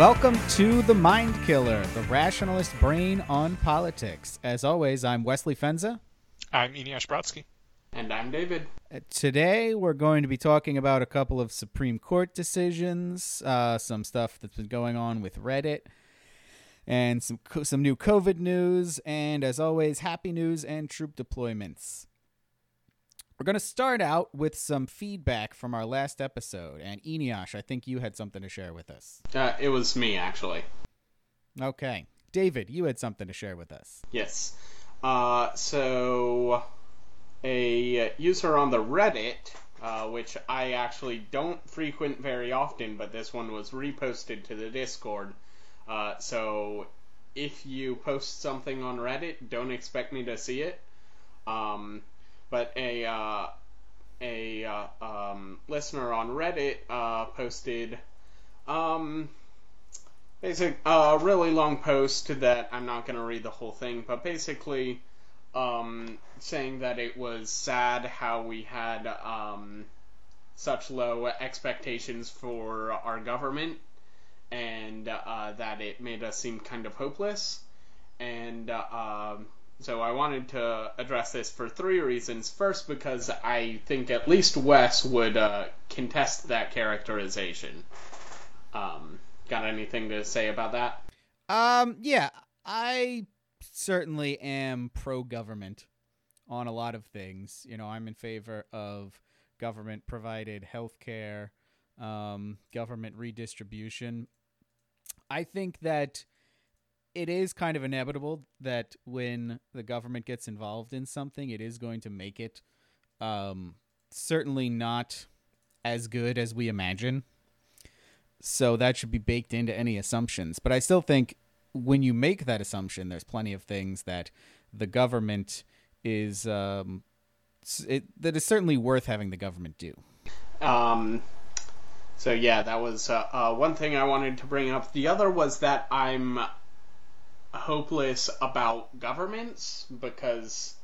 Welcome to The Mind Killer, the rationalist brain on politics. As always, I'm Wesley Fenza. I'm Eneasz Brodsky. And I'm David. Uh, Today, we're going to be talking about a couple of Supreme Court decisions, uh, some stuff that's been going on with Reddit, and some some new COVID news, and as always, happy news and troop deployments. We're going to start out with some feedback from our last episode, and Eneasz, I think you had something to share with us. Uh, it was me, actually. Okay, David, you had something to share with us. Yes. Uh, so, a user on the Reddit, uh, which I actually don't frequent very often, but this one was reposted to the Discord. Uh, so, if you post something on Reddit, don't expect me to see it. Um, but a uh, a uh, um, listener on Reddit uh, posted um, a really long post that I'm not going to read the whole thing, but basically um, saying that it was sad how we had um, such low expectations for our government and uh, that it made us seem kind of hopeless. And uh, um, so I wanted to address this for three reasons. First, because I think at least Wes would uh, contest that characterization. Um, got anything to say about that? Um, yeah, I certainly am pro government on a lot of things. You know, I'm in favor of government provided health care, um, government redistribution. I think that it is kind of inevitable that when the government gets involved in something, it is going to make it um, certainly not as good as we imagine. So that should be baked into any assumptions. But I still think when you make that assumption, there's plenty of things that the government is um, it, that is certainly worth having the government do. Um, so yeah, that was uh, uh, one thing I wanted to bring up. The other was that I'm hopeless about governments because,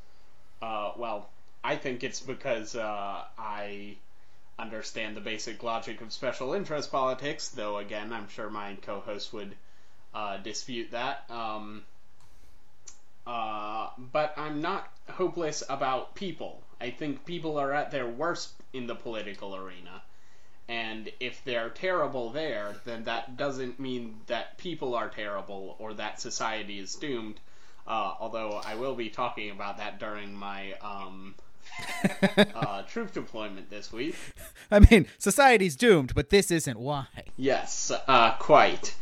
uh, well, I think it's because uh, I understand the basic logic of special interest politics. Though again, I'm sure my co-host would uh, dispute that. Um, uh, but I'm not hopeless about people. I think people are at their worst in the political arena. And if they're terrible there, then that doesn't mean that people are terrible or that society is doomed. Uh, although I will be talking about that during my um, uh, troop deployment this week. I mean, society's doomed, but this isn't why. Yes, uh, quite.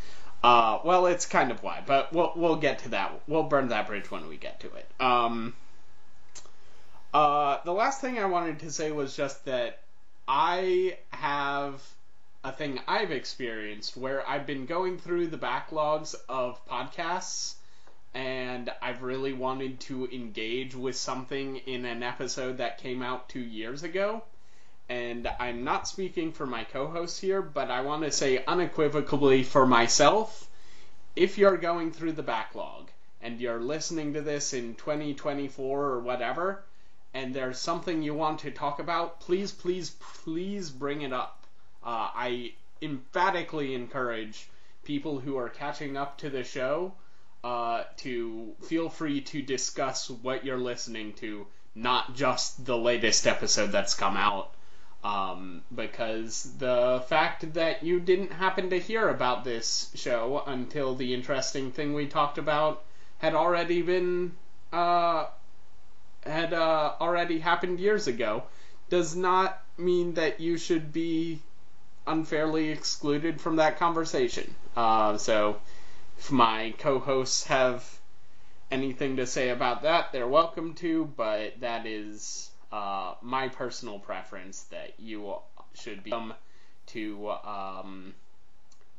Uh, well, it's kind of why, but we'll we'll get to that. We'll burn that bridge when we get to it. Um, uh, the last thing I wanted to say was just that I have a thing I've experienced where I've been going through the backlogs of podcasts and I've really wanted to engage with something in an episode that came out two years ago. And I'm not speaking for my co host here, but I want to say unequivocally for myself if you're going through the backlog and you're listening to this in 2024 or whatever, and there's something you want to talk about, please, please, please bring it up. Uh, I emphatically encourage people who are catching up to the show uh, to feel free to discuss what you're listening to, not just the latest episode that's come out. Um, because the fact that you didn't happen to hear about this show until the interesting thing we talked about had already been uh, had uh, already happened years ago does not mean that you should be unfairly excluded from that conversation. Uh, so, if my co-hosts have anything to say about that, they're welcome to. But that is uh, my personal preference that you should be to um,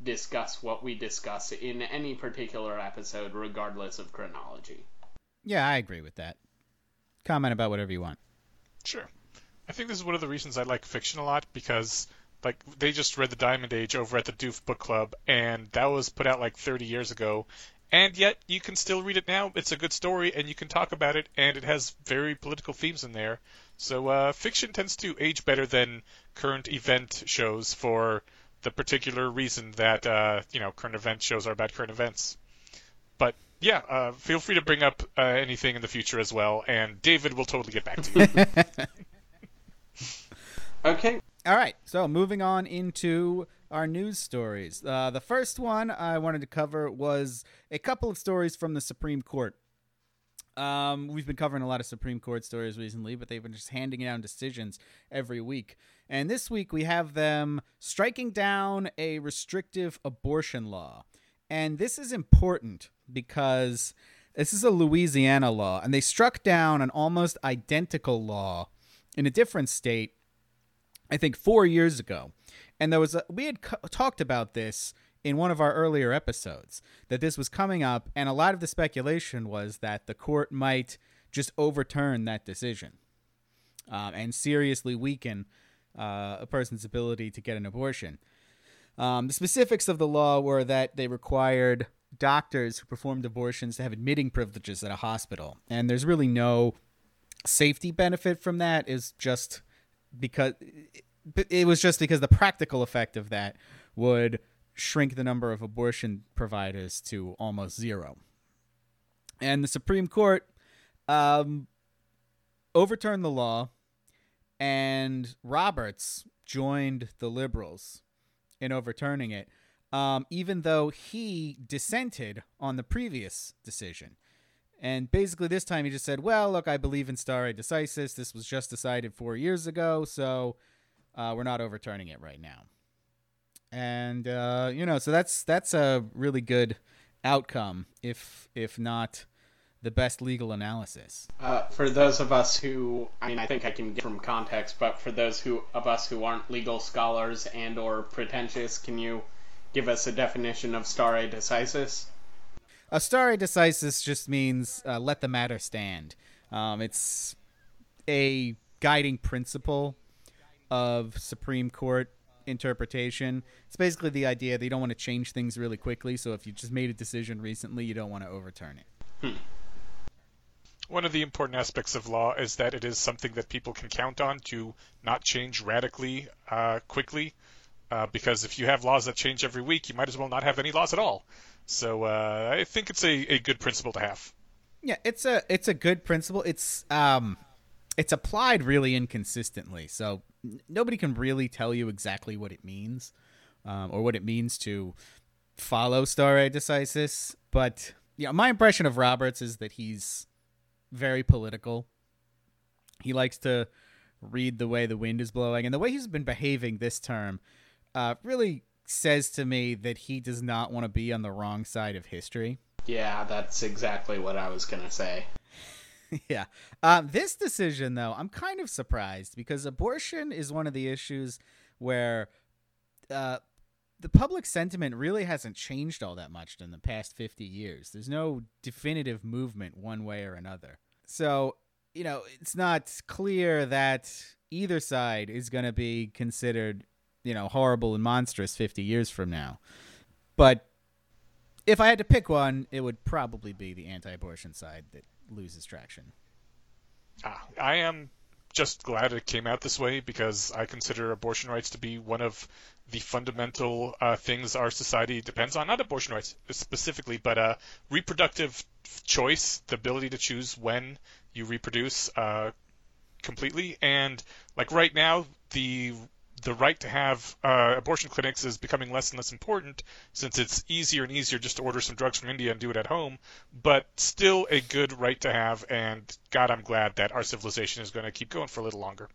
discuss what we discuss in any particular episode, regardless of chronology. Yeah, I agree with that. Comment about whatever you want. Sure. I think this is one of the reasons I like fiction a lot because like they just read the Diamond Age over at the Doof Book Club and that was put out like 30 years ago and yet you can still read it now. It's a good story and you can talk about it and it has very political themes in there. So uh, fiction tends to age better than current event shows for the particular reason that uh, you know current event shows are about current events. But yeah, uh, feel free to bring up uh, anything in the future as well, and David will totally get back to you. Okay. All right, so moving on into our news stories. Uh, the first one I wanted to cover was a couple of stories from the Supreme Court. Um, we've been covering a lot of Supreme Court stories recently, but they've been just handing down decisions every week. And this week we have them striking down a restrictive abortion law. And this is important because this is a Louisiana law, and they struck down an almost identical law in a different state I think four years ago, and there was a, we had co- talked about this in one of our earlier episodes that this was coming up, and a lot of the speculation was that the court might just overturn that decision um, and seriously weaken uh, a person's ability to get an abortion. Um, the specifics of the law were that they required doctors who performed abortions to have admitting privileges at a hospital, and there's really no safety benefit from that. Is just because it was just because the practical effect of that would shrink the number of abortion providers to almost zero. And the Supreme Court um, overturned the law, and Roberts joined the liberals in overturning it, um, even though he dissented on the previous decision. And basically, this time he just said, "Well, look, I believe in stare decisis. This was just decided four years ago, so uh, we're not overturning it right now." And uh, you know, so that's that's a really good outcome, if if not the best legal analysis. Uh, for those of us who, I mean, I think I can get from context, but for those who of us who aren't legal scholars and or pretentious, can you give us a definition of stare decisis? A stare decisis just means uh, let the matter stand. Um, it's a guiding principle of Supreme Court interpretation. It's basically the idea that you don't want to change things really quickly. So if you just made a decision recently, you don't want to overturn it. One of the important aspects of law is that it is something that people can count on to not change radically uh, quickly. Uh, because if you have laws that change every week, you might as well not have any laws at all. So uh, I think it's a, a good principle to have. Yeah, it's a it's a good principle. It's um it's applied really inconsistently. So nobody can really tell you exactly what it means um, or what it means to follow stare decisis. But yeah, my impression of Roberts is that he's very political. He likes to read the way the wind is blowing, and the way he's been behaving this term uh, really says to me that he does not want to be on the wrong side of history. Yeah, that's exactly what I was gonna say. yeah. Um, this decision, though, I'm kind of surprised because abortion is one of the issues where uh, the public sentiment really hasn't changed all that much in the past 50 years. There's no definitive movement one way or another. So, you know, it's not clear that either side is going to be considered, you know, horrible and monstrous 50 years from now. But if I had to pick one, it would probably be the anti abortion side that loses traction. Ah, I am just glad it came out this way because I consider abortion rights to be one of the fundamental uh, things our society depends on. Not abortion rights specifically, but uh, reproductive choice, the ability to choose when you reproduce uh, completely. And like right now, the the right to have uh, abortion clinics is becoming less and less important since it's easier and easier just to order some drugs from India and do it at home, but still a good right to have. And God, I'm glad that our civilization is going to keep going for a little longer.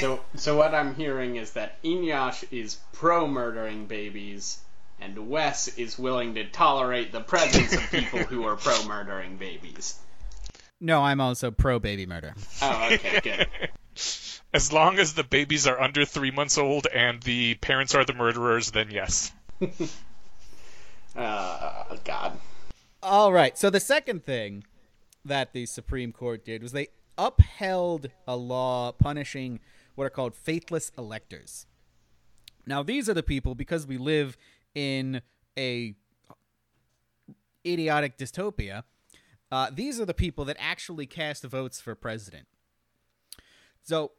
So, so what I'm hearing is that Eneasz is pro murdering babies, and Wes is willing to tolerate the presence of people who are pro murdering babies. No, I'm also pro baby murder. Oh, okay, good. As long as the babies are under three months old and the parents are the murderers, then yes. Uh, God. All right. So the second thing that the Supreme Court did was they upheld a law punishing what are called faithless electors. Now, these are the people because we live in a idiotic dystopia. Uh, these are the people that actually cast votes for president. So,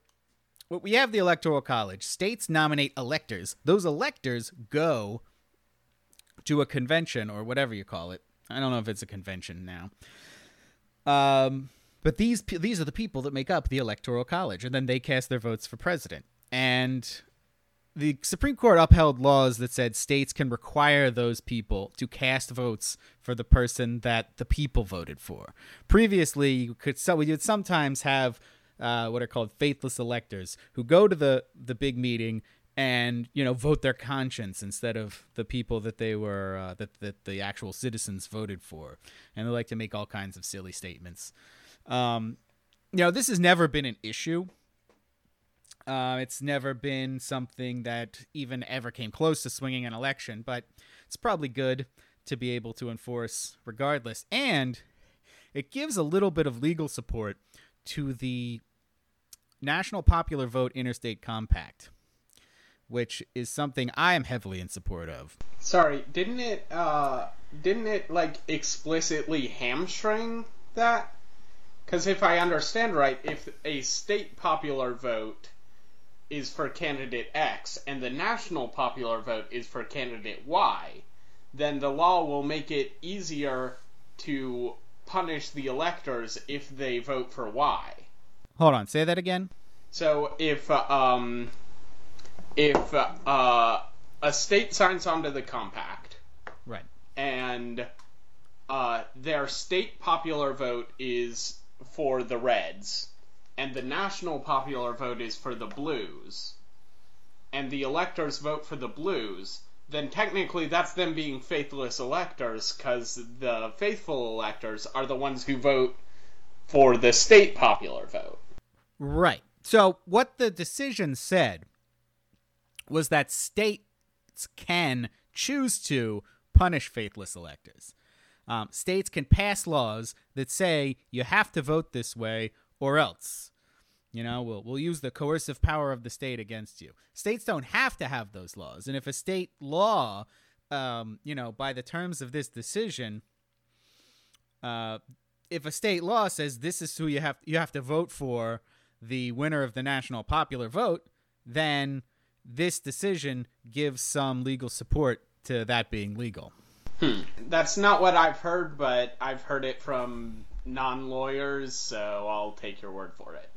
we have the electoral college. States nominate electors. Those electors go to a convention or whatever you call it. I don't know if it's a convention now. Um, but these these are the people that make up the electoral college, and then they cast their votes for president. And the Supreme Court upheld laws that said states can require those people to cast votes for the person that the people voted for. Previously, you could so we would sometimes have uh, what are called faithless electors who go to the the big meeting and you know vote their conscience instead of the people that they were uh, that that the actual citizens voted for, and they like to make all kinds of silly statements. Um, you know, this has never been an issue. Uh, it's never been something that even ever came close to swinging an election, but it's probably good to be able to enforce regardless. And it gives a little bit of legal support to the National Popular Vote Interstate Compact, which is something I am heavily in support of. Sorry, didn't it? Uh, didn't it like explicitly hamstring that? Because if I understand right, if a state popular vote is for candidate X and the national popular vote is for candidate Y, then the law will make it easier to punish the electors if they vote for Y. Hold on, say that again. So if uh, um if uh, a state signs onto the compact, right, and uh, their state popular vote is for the Reds, and the national popular vote is for the Blues, and the electors vote for the Blues, then technically that's them being faithless electors because the faithful electors are the ones who vote for the state popular vote. Right. So what the decision said was that states can choose to punish faithless electors. Um, states can pass laws that say you have to vote this way or else. You know, we'll we'll use the coercive power of the state against you. States don't have to have those laws, and if a state law, um, you know, by the terms of this decision, uh, if a state law says this is who you have you have to vote for, the winner of the national popular vote, then this decision gives some legal support to that being legal. Hmm. That's not what I've heard, but I've heard it from non lawyers, so I'll take your word for it.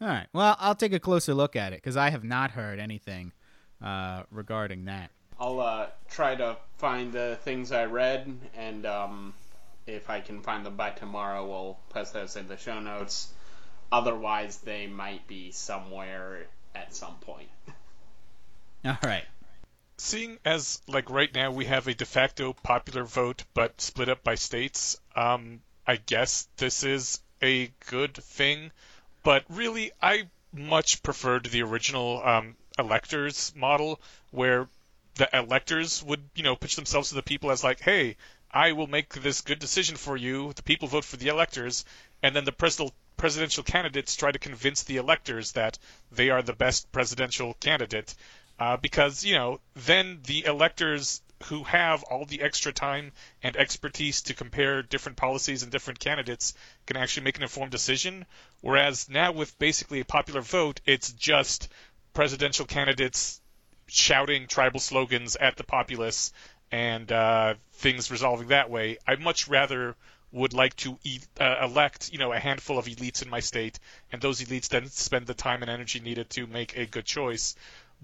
All right. Well, I'll take a closer look at it because I have not heard anything uh, regarding that. I'll uh, try to find the things I read, and um, if I can find them by tomorrow, we'll post those in the show notes. Otherwise, they might be somewhere at some point. All right. Seeing as like right now we have a de facto popular vote but split up by states, um, I guess this is a good thing. But really, I much preferred the original um, electors model, where the electors would, you know, pitch themselves to the people as like, "Hey, I will make this good decision for you. The people vote for the electors," and then the presidential presidential candidates try to convince the electors that they are the best presidential candidate. Uh, because you know, then the electors who have all the extra time and expertise to compare different policies and different candidates can actually make an informed decision. Whereas now, with basically a popular vote, it's just presidential candidates shouting tribal slogans at the populace and uh, things resolving that way. I'd much rather would like to e- uh, elect, you know, a handful of elites in my state, and those elites then spend the time and energy needed to make a good choice.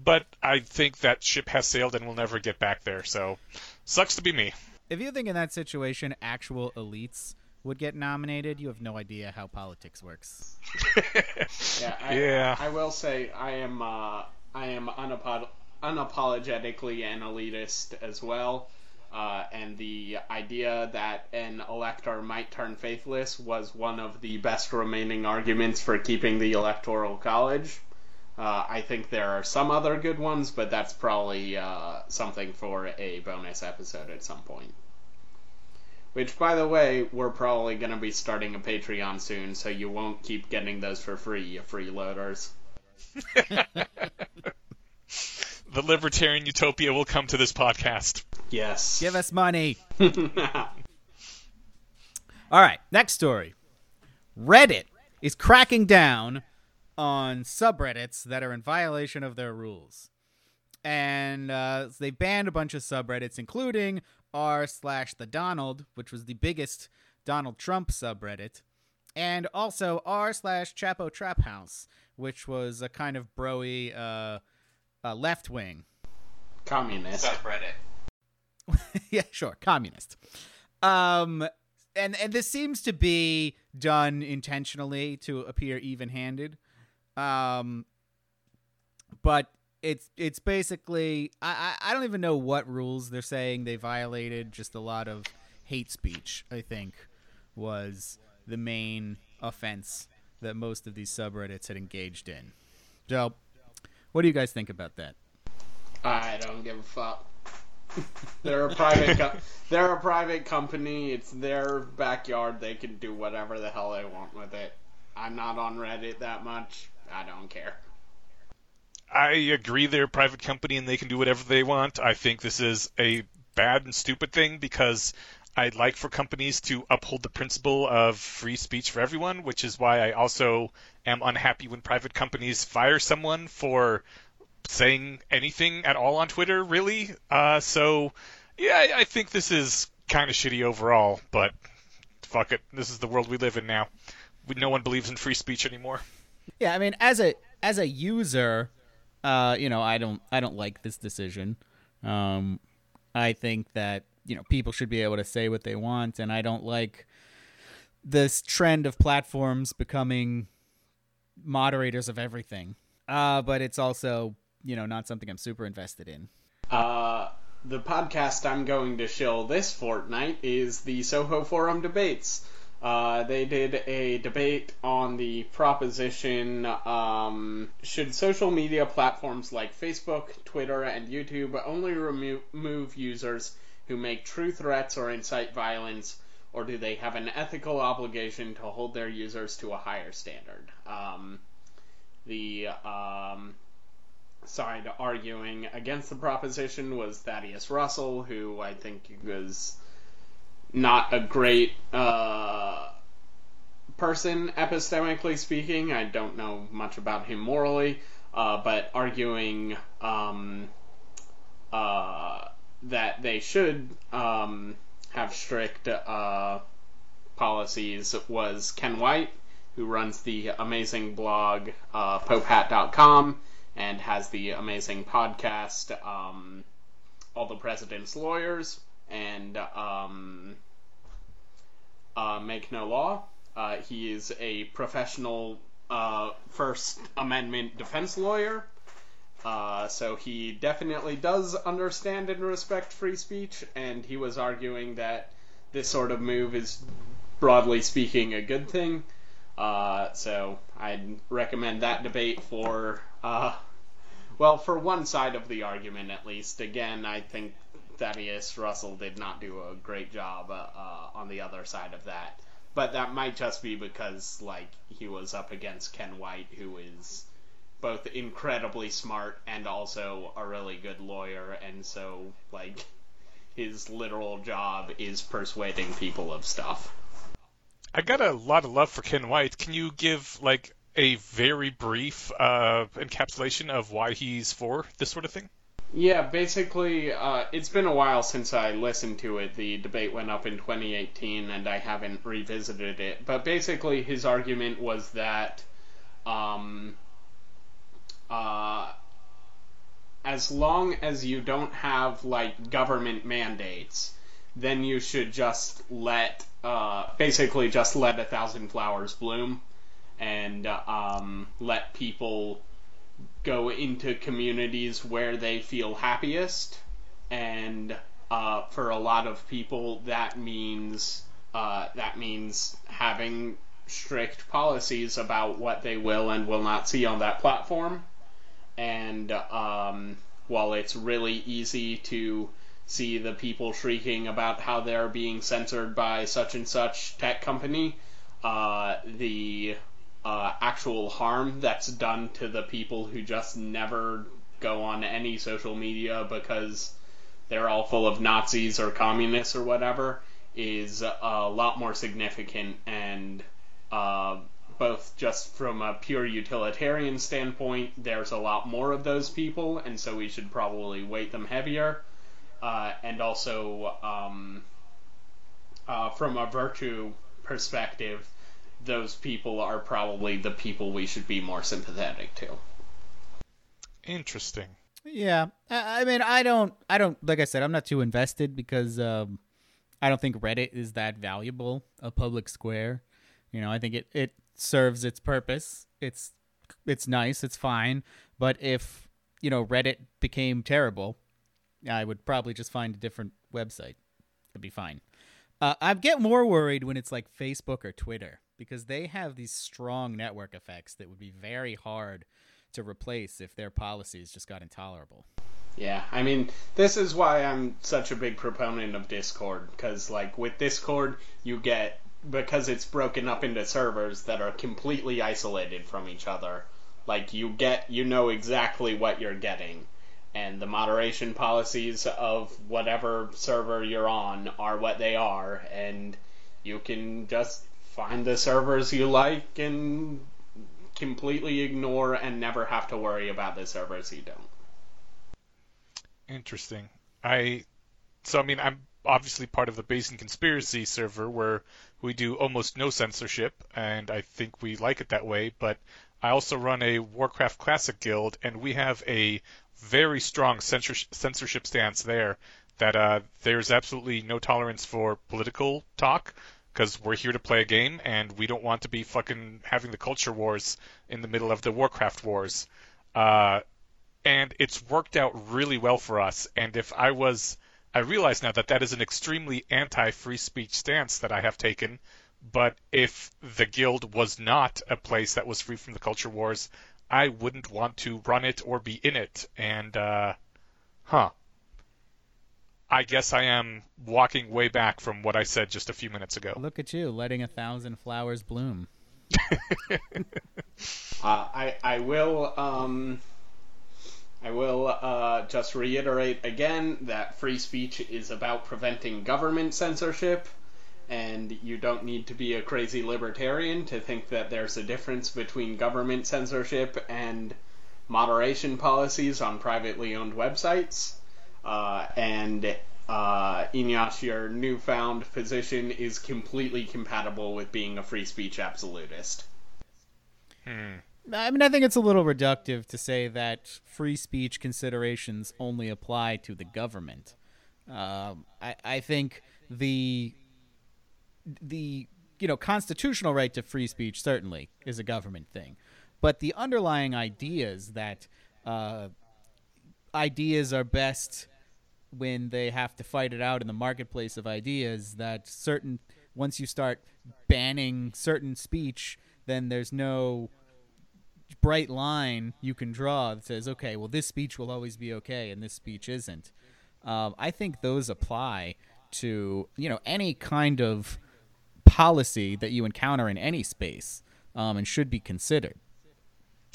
But I think that ship has sailed and we'll never get back there. So, sucks to be me. If you think in that situation actual elites would get nominated, you have no idea how politics works. yeah, I, yeah. I will say I am uh, I am unapod- unapologetically an elitist as well. Uh, and the idea that an elector might turn faithless was one of the best remaining arguments for keeping the electoral college. Uh, I think there are some other good ones, but that's probably uh, something for a bonus episode at some point. Which, by the way, we're probably going to be starting a Patreon soon, so you won't keep getting those for free, you freeloaders. the libertarian utopia will come to this podcast. Yes. Give us money. All right, next story. Reddit is cracking down on subreddits that are in violation of their rules. And uh, they banned a bunch of subreddits, including r slash the Donald, which was the biggest Donald Trump subreddit, and also r slash Chapo Trap House, which was a kind of broy uh, uh, left wing. Communist. Subreddit. yeah, sure, communist. Um, and and this seems to be done intentionally to appear even-handed. Um, but it's it's basically I, I I don't even know what rules they're saying they violated. Just a lot of hate speech. I think was the main offense that most of these subreddits had engaged in. So, what do you guys think about that? I don't give a fuck. they're a private. Co- they're a private company. It's their backyard. They can do whatever the hell they want with it. I'm not on Reddit that much. I don't care. I agree they're a private company and they can do whatever they want. I think this is a bad and stupid thing because I'd like for companies to uphold the principle of free speech for everyone, which is why I also am unhappy when private companies fire someone for saying anything at all on Twitter, really. Uh, so, yeah, I, think this is kind of shitty overall, but fuck it. This is the world we live in now. We, no one believes in free speech anymore. Yeah, I mean, as a as a user, uh, you know, I don't I don't like this decision. Um, I think that you know people should be able to say what they want, and I don't like this trend of platforms becoming moderators of everything. Uh, but it's also you know not something I'm super invested in. Uh, the podcast I'm going to shill this fortnight is the Soho Forum debates. Uh, they did a debate on the proposition um, should social media platforms like Facebook, Twitter, and YouTube only remo- remove users who make true threats or incite violence, or do they have an ethical obligation to hold their users to a higher standard? Um, the um, side arguing against the proposition was Thaddeus Russell, who I think was not a great uh, person, epistemically speaking. I don't know much about him morally, uh, but arguing um, uh, that they should um, have strict uh, policies was Ken White, who runs the amazing blog uh, popehat.com and has the amazing podcast um, All the President's Lawyers and um, uh, Make No Law. Uh, he is a professional uh, First Amendment defense lawyer. Uh, so he definitely does understand and respect free speech, and he was arguing that this sort of move is, broadly speaking, a good thing. Uh, so I'd recommend that debate for, uh, well, for one side of the argument at least. Again, I think Thaddeus Russell did not do a great job uh, uh, on the other side of that. But that might just be because, like, he was up against Ken White, who is both incredibly smart and also a really good lawyer, and so, like, his literal job is persuading people of stuff. I got a lot of love for Ken White. Can you give, like, a very brief uh, encapsulation of why he's for this sort of thing? Yeah, basically, uh, it's been a while since I listened to it. The debate went up in 2018, and I haven't revisited it. But basically, his argument was that um, uh, as long as you don't have like government mandates, then you should just let uh, basically just let a thousand flowers bloom and um, let people go into communities where they feel happiest. And uh, for a lot of people, that means uh, that means having strict policies about what they will and will not see on that platform. And um, while it's really easy to see the people shrieking about how they're being censored by such and such tech company, uh, the uh, actual harm that's done to the people who just never go on any social media because they're all full of Nazis or communists or whatever is a lot more significant and uh, both just from a pure utilitarian standpoint, there's a lot more of those people, and so we should probably weight them heavier. Uh, and also, um, uh, from a virtue perspective, those people are probably the people we should be more sympathetic to. Interesting. Yeah, I, I mean, I don't, I don't, like I said, I'm not too invested because um, I don't think Reddit is that valuable a public square. You know, I think it it serves its purpose. It's it's nice, it's fine, but if you know Reddit became terrible, I would probably just find a different website. It'd be fine. Uh, I get more worried when it's like Facebook or Twitter because they have these strong network effects that would be very hard to replace if their policies just got intolerable. Yeah, I mean, this is why I'm such a big proponent of Discord because, like, with Discord, you get because it's broken up into servers that are completely isolated from each other. Like, you get, you know exactly what you're getting, and the moderation policies of whatever server you're on are what they are, and you can just find the servers you like and completely ignore and never have to worry about the servers you don't. Interesting. I so I mean I'm obviously part of the Bayesian Conspiracy server where we do almost no censorship, and I think we like it that way. But I also run a Warcraft Classic guild, and we have a very strong censorship stance there. That uh, there's absolutely no tolerance for political talk because we're here to play a game, and we don't want to be fucking having the culture wars in the middle of the Warcraft wars. Uh, and it's worked out really well for us. And if I was, I realize now that that is an extremely anti-free speech stance that I have taken. But if the guild was not a place that was free from the culture wars, I wouldn't want to run it or be in it. And, uh, huh. I guess I am walking way back from what I said just a few minutes ago. Look at you, letting a thousand flowers bloom. uh, I I will um I will uh, just reiterate again that free speech is about preventing government censorship, and you don't need to be a crazy libertarian to think that there's a difference between government censorship and moderation policies on privately owned websites. Uh, and uh, your newfound position is completely compatible with being a free speech absolutist. Hmm. I mean, I think it's a little reductive to say that free speech considerations only apply to the government. Um, I, I think the the you know constitutional right to free speech certainly is a government thing, but the underlying ideas that uh, ideas are best when they have to fight it out in the marketplace of ideas. That certain once you start banning certain speech, then there's no bright line you can draw that says, okay, well, this speech will always be okay and this speech isn't. Um, I think those apply to you know any kind of policy that you encounter in any space um, and should be considered.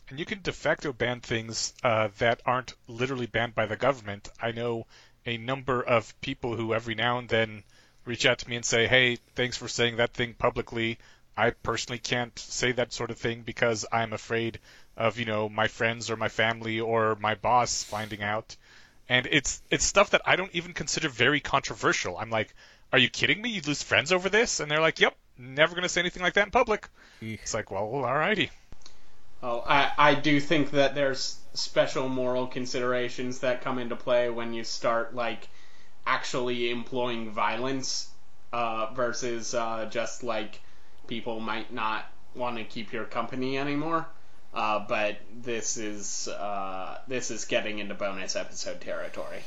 And you can de facto ban things uh, that aren't literally banned by the government. I know a number of people who every now and then reach out to me and say, "Hey, thanks for saying that thing publicly. I personally can't say that sort of thing because I'm afraid of, you know, my friends or my family or my boss finding out. And it's it's stuff that I don't even consider very controversial. I'm like, are you kidding me? You lose friends over this? And they're like, yep, never going to say anything like that in public. It's like, well, alrighty. Oh, I, I do think that there's special moral considerations that come into play when you start, like, actually employing violence uh, versus uh, just, like, people might not want to keep your company anymore. Uh, but this is uh, this is getting into bonus episode territory.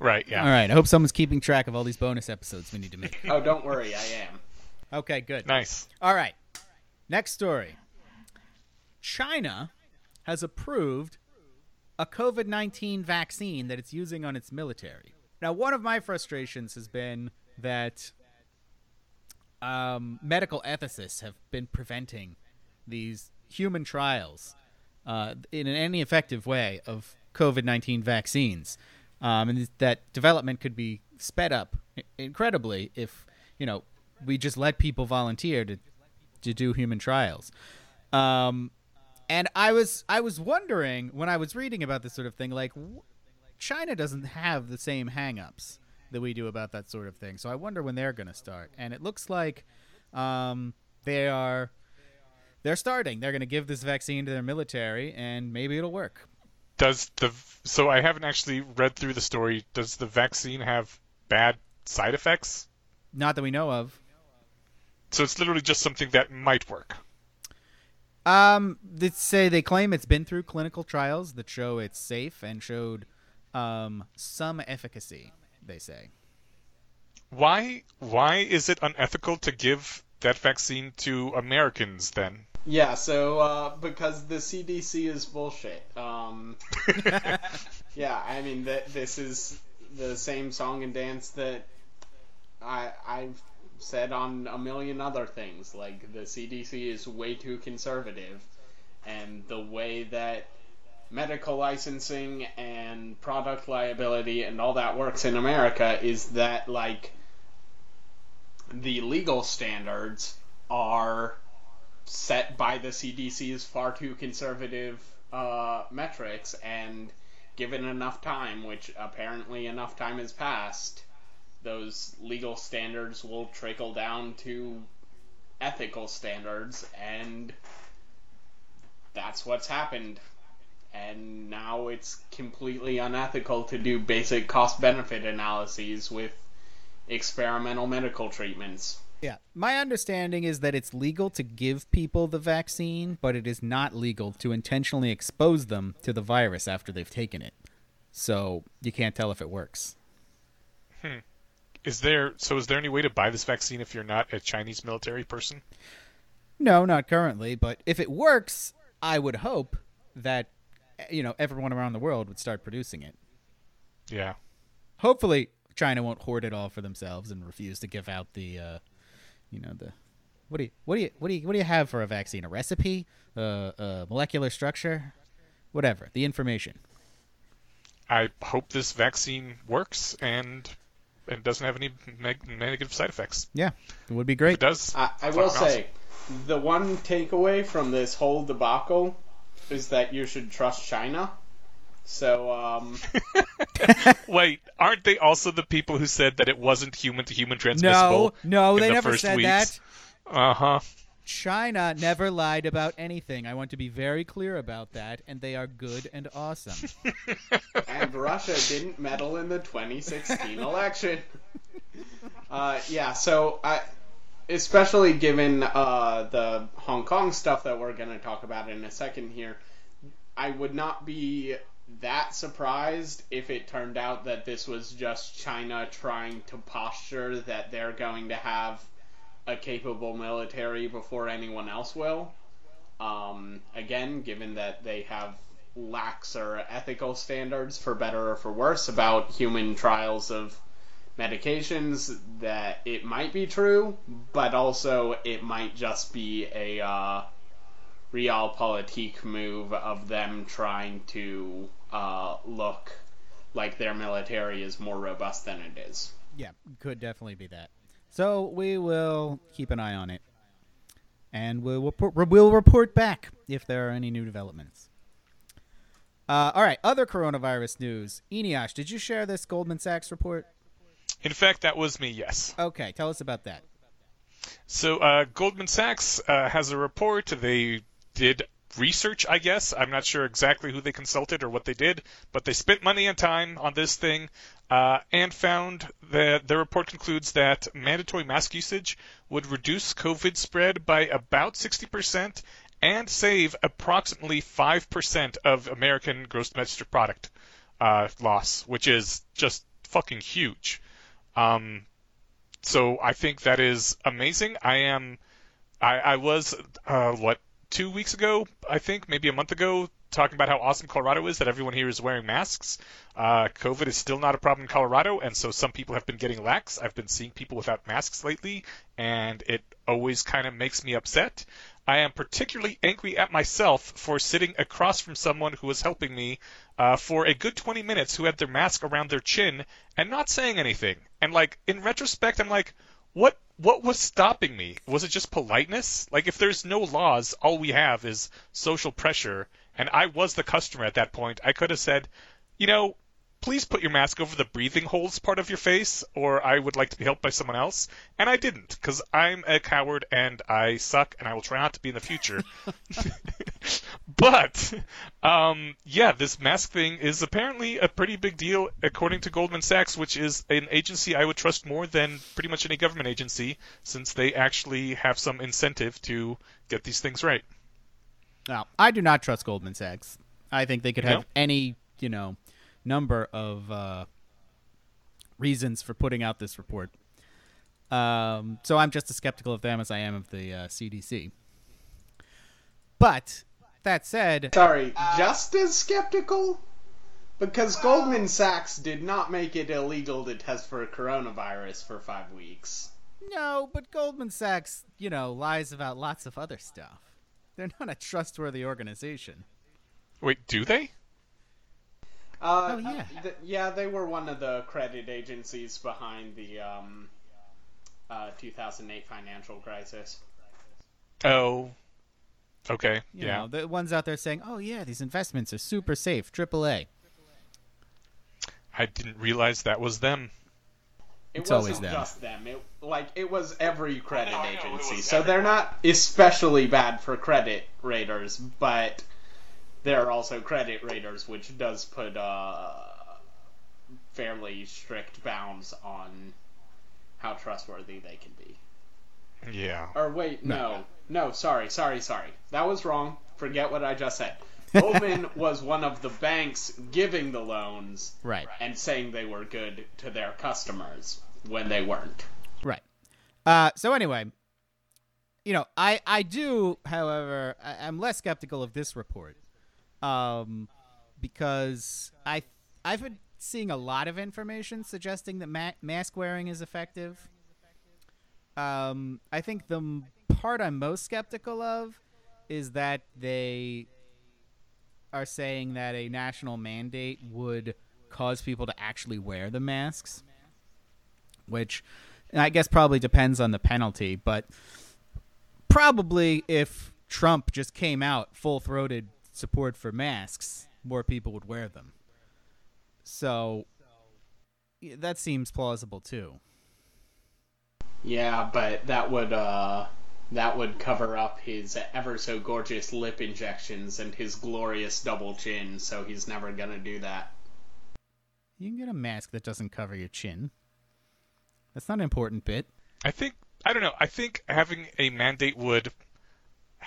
Right. Yeah. All right. I hope someone's keeping track of all these bonus episodes we need to make. oh, don't worry, I am. Okay. Good. Nice. All right. Next story. China has approved a COVID 19 vaccine that it's using on its military. Now, one of my frustrations has been that um, medical ethicists have been preventing these human trials uh, in any effective way of COVID 19 vaccines. Um, and that development could be sped up incredibly if, you know, we just let people volunteer to to do human trials. Um, and I was I was wondering when I was reading about this sort of thing, like China doesn't have the same hangups that we do about that sort of thing. So I wonder when they're going to start. And it looks like um, they are they're starting. They're going to give this vaccine to their military, and maybe it'll work. Does the so I haven't actually read through the story. Does the vaccine have bad side effects? Not that we know of. So it's literally just something that might work. Um, they say they claim it's been through clinical trials that show it's safe and showed um, some efficacy. They say. Why why is it unethical to give that vaccine to Americans then? Yeah, so uh, because the CDC is bullshit. Um, yeah, I mean th- this is the same song and dance that I I've said on a million other things. Like the CDC is way too conservative, and the way that medical licensing and product liability and all that works in America is that like the legal standards are set by the CDC's far too conservative uh, metrics, and given enough time, which apparently enough time has passed, those legal standards will trickle down to ethical standards, and that's what's happened. And now it's completely unethical to do basic cost benefit analyses with experimental medical treatments. Yeah. My understanding is that it's legal to give people the vaccine, but it is not legal to intentionally expose them to the virus after they've taken it. So you can't tell if it works. Hmm. Is there so is there any way to buy this vaccine if you're not a Chinese military person? No, not currently, but if it works, I would hope that you know everyone around the world would start producing it. Yeah. Hopefully, China won't hoard it all for themselves and refuse to give out the, uh, you know, the what do you what do you what do you what do you have for a vaccine? A recipe, uh, a molecular structure, whatever. The information. I hope this vaccine works and and doesn't have any neg- negative side effects. Yeah, it would be If great. it does, I, I will awesome. say, the one takeaway from this whole debacle is that you should trust China. So, um, Wait, aren't they also the people who said that it wasn't human to human transmissible? No, no, in they the never first said weeks? that. Uh huh. China never lied about anything. I want to be very clear about that, and they are good and awesome. and Russia didn't meddle in the 2016 election. Uh, yeah, so I, especially given uh, the Hong Kong stuff that we're going to talk about in a second here, I would not be that surprised if it turned out that this was just China trying to posture that they're going to have a capable military before anyone else will. Um, again, given that they have laxer ethical standards, for better or for worse, about human trials of medications, that it might be true, but also it might just be a uh, realpolitik move of them trying to uh, look like their military is more robust than it is. Yeah, could definitely be that. So we will keep an eye on it, and we'll report, we'll report back if there are any new developments. Uh, all right, other coronavirus news. Eneasz, did you share this Goldman Sachs report? In fact, that was me. Yes. Okay, tell us about that. So uh, Goldman Sachs uh, has a report. They did research, I guess. I'm not sure exactly who they consulted or what they did, but they spent money and time on this thing uh, and found that the report concludes that mandatory mask usage would reduce COVID spread by about 60% and save approximately 5% of American gross domestic product uh, loss, which is just fucking huge. Um, so I think that is amazing. I am, I, I was, uh, what, two weeks ago, I think, maybe a month ago, talking about how awesome Colorado is, that everyone here is wearing masks. Uh, COVID is still not a problem in Colorado, and so some people have been getting lax. I've been seeing people without masks lately, and it always kind of makes me upset. I am particularly angry at myself for sitting across from someone who was helping me uh, for a good 20 minutes who had their mask around their chin and not saying anything. And like in retrospect, I'm like, what what was stopping me? Was it just politeness? Like, if there's no laws, all we have is social pressure, and I was the customer at that point, I could have said, you know, please put your mask over the breathing holes part of your face, or I would like to be helped by someone else. And I didn't, because I'm a coward and I suck, and I will try not to be in the future. but, um, yeah, this mask thing is apparently a pretty big deal, according to Goldman Sachs, which is an agency I would trust more than pretty much any government agency, since they actually have some incentive to get these things right. Now, I do not trust Goldman Sachs. I think they could have No? any, you know, number of uh, reasons for putting out this report. Um, so I'm just as skeptical of them as I am of the uh, CDC. But that said, Sorry, just as skeptical? Because Goldman Sachs did not make it illegal to test for coronavirus for five weeks. no, but Goldman Sachs, you know, lies about lots of other stuff. They're not a trustworthy organization. Wait, do they? Uh, Oh, yeah. th- yeah, they were one of the credit agencies behind the um, uh, 2008 financial crisis. Oh. Okay. You yeah. know, the ones out there saying, "Oh yeah, these investments are super safe, AAA." I didn't realize that was them. It It's wasn't always them. just them. It like it was every credit I know, I know, it agency. was So they're not especially bad for credit raters, but there are also credit raters, which does put uh, fairly strict bounds on how trustworthy they can be. Yeah. Or wait, no, no, sorry, sorry, sorry. That was wrong. Forget what I just said. Goldman was one of the banks giving the loans Right. and saying they were good to their customers when they weren't. Right. Uh, so anyway, you know, I I do, however, I, I'm less skeptical of this report, um, because I I've been seeing a lot of information suggesting that ma- mask wearing is effective. Um, I think the m- part I'm most skeptical of is that they are saying that a national mandate would cause people to actually wear the masks which I guess probably depends on the penalty, but probably if Trump just came out full throated support for masks, more people would wear them. So yeah, that seems plausible too. Yeah, but that would uh that would cover up his ever so gorgeous lip injections and his glorious double chin, so he's never gonna do that. You can get a mask that doesn't cover your chin. That's not an important bit. I think I don't know. I think having a mandate would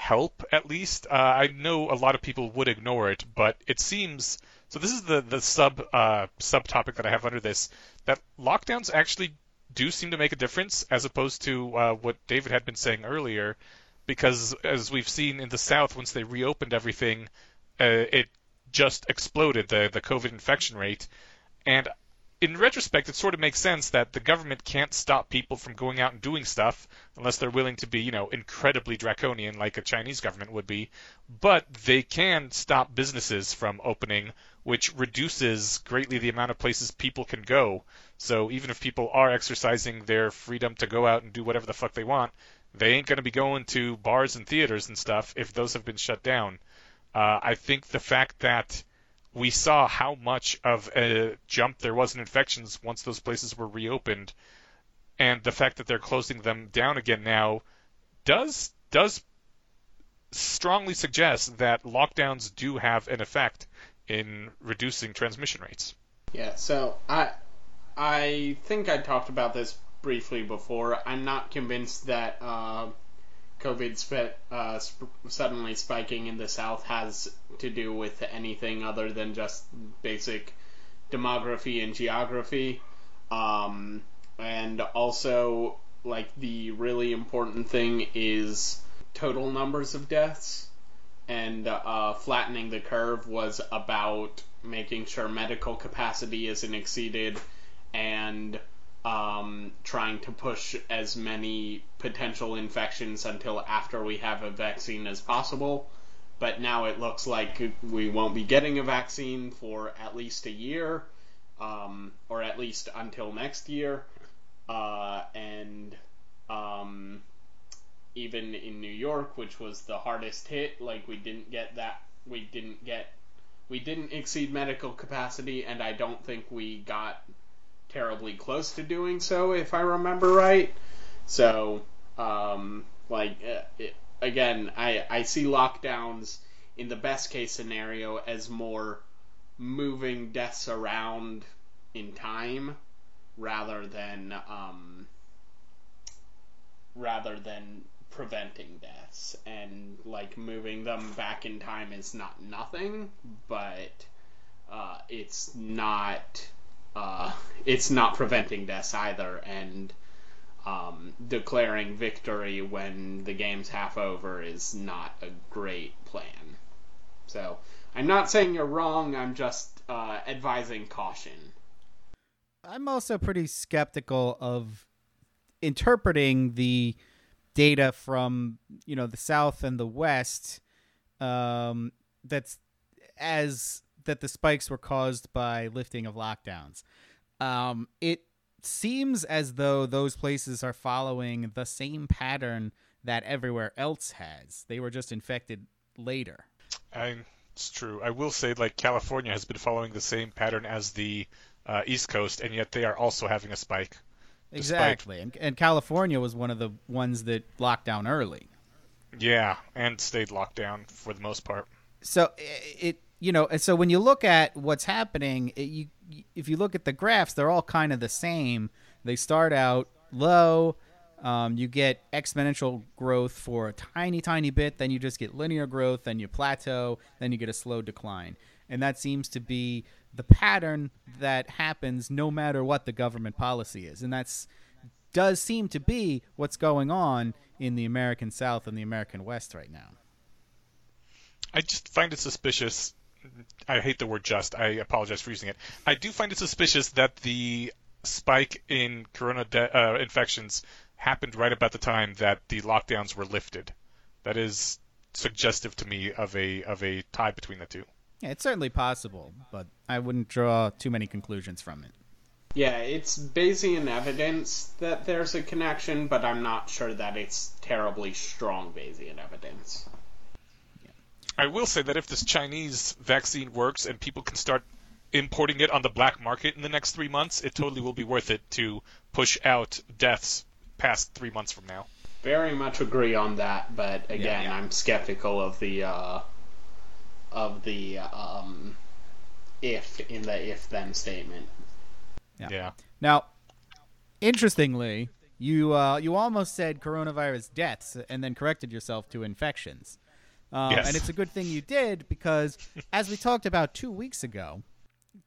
help at least. Uh, I know a lot of people would ignore it, but it seems so. This is the the sub uh, subtopic that I have under this that lockdowns actually do seem to make a difference as opposed to uh, what David had been saying earlier. Because as we've seen in the South, once they reopened everything, uh, it just exploded the the COVID infection rate, and in retrospect, it sort of makes sense that the government can't stop people from going out and doing stuff unless they're willing to be, you know, incredibly draconian like a Chinese government would be. But they can stop businesses from opening, which reduces greatly the amount of places people can go. So even if people are exercising their freedom to go out and do whatever the fuck they want, they ain't going to be going to bars and theaters and stuff if those have been shut down. Uh, I think the fact that we saw how much of a jump there was in infections once those places were reopened, and the fact that they're closing them down again now does does strongly suggest that lockdowns do have an effect in reducing transmission rates. Yeah, so I I think I talked about this briefly before. I'm not convinced that uh, COVID sp- uh, sp- suddenly spiking in the South has to do with anything other than just basic demography and geography. Um, and also, like, the really important thing is total numbers of deaths. And uh, flattening the curve was about making sure medical capacity isn't exceeded and um, trying to push as many potential infections until after we have a vaccine as possible. But now it looks like we won't be getting a vaccine for at least a year, um, or at least until next year. Uh, and um, even in New York, which was the hardest hit, like we didn't get that, we didn't get, we didn't exceed medical capacity, and I don't think we got terribly close to doing so, if I remember right. So, um, like, uh, it, again, I, I see lockdowns in the best case scenario as more moving deaths around in time rather than um, rather than preventing deaths and like moving them back in time is not nothing but uh, it's not uh, it's not preventing deaths either and um, declaring victory when the game's half over is not a great plan. So i'm not saying you're wrong i'm just uh, advising caution. I'm also pretty skeptical of interpreting the data from you know the South and the West um, that's as that the spikes were caused by lifting of lockdowns. Um, it seems as though those places are following the same pattern that everywhere else has. They were just infected later. I, it's true. I will say, like California has been following the same pattern as the uh, East Coast, and yet they are also having a spike. Exactly, and, and California was one of the ones that locked down early. Yeah, and stayed locked down for the most part. So it, you know, so when you look at what's happening, it, you if you look at the graphs, they're all kind of the same. They start out low. Um, you get exponential growth for a tiny, tiny bit, then you just get linear growth, then you plateau, then you get a slow decline. And that seems to be the pattern that happens no matter what the government policy is, and that's does seem to be what's going on in the American South and the American West right now. I just find it suspicious. I hate the word just. I apologize for using it. I do find it suspicious that the spike in corona de- uh, infections happened right about the time that the lockdowns were lifted. That is suggestive to me of a of a tie between the two. Yeah, it's certainly possible, but I wouldn't draw too many conclusions from it. Yeah, it's Bayesian evidence that there's a connection, but I'm not sure that it's terribly strong Bayesian evidence. I will say that if this Chinese vaccine works and people can start importing it on the black market in the next three months, it totally will be worth it to push out deaths past three months from now. Very much agree on that, but again, Yeah, yeah. I'm skeptical of the uh, of the um, if in the if then statement. Yeah. Yeah. Now, interestingly, you uh, you almost said coronavirus deaths and then corrected yourself to infections. Um, Yes. And it's a good thing you did because, as we talked about two weeks ago,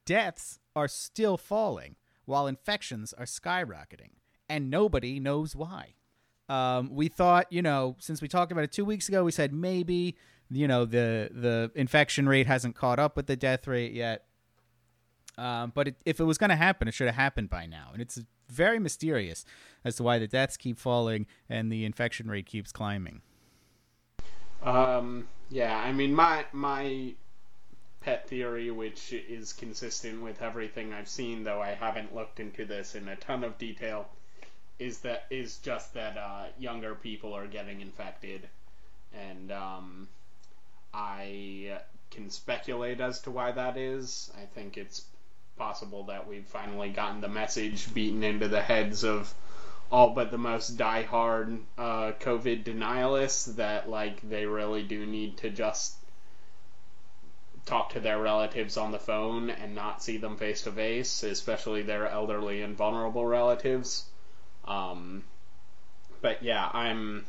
deaths are still falling while infections are skyrocketing, and nobody knows why. Um, we thought, you know, since we talked about it two weeks ago, we said maybe, you know, the the infection rate hasn't caught up with the death rate yet. Um, but it, if it was going to happen, it should have happened by now, and it's very mysterious as to why the deaths keep falling and the infection rate keeps climbing. Um, yeah, I mean my my pet theory, which is consistent with everything I've seen, though I haven't looked into this in a ton of detail, is that is just that uh, younger people are getting infected, and um, I can speculate as to why that is. I think it's possible that we've finally gotten the message beaten into the heads of all but the most diehard uh, COVID denialists that like they really do need to just talk to their relatives on the phone and not see them face to face, especially their elderly and vulnerable relatives. Um, but yeah, I'm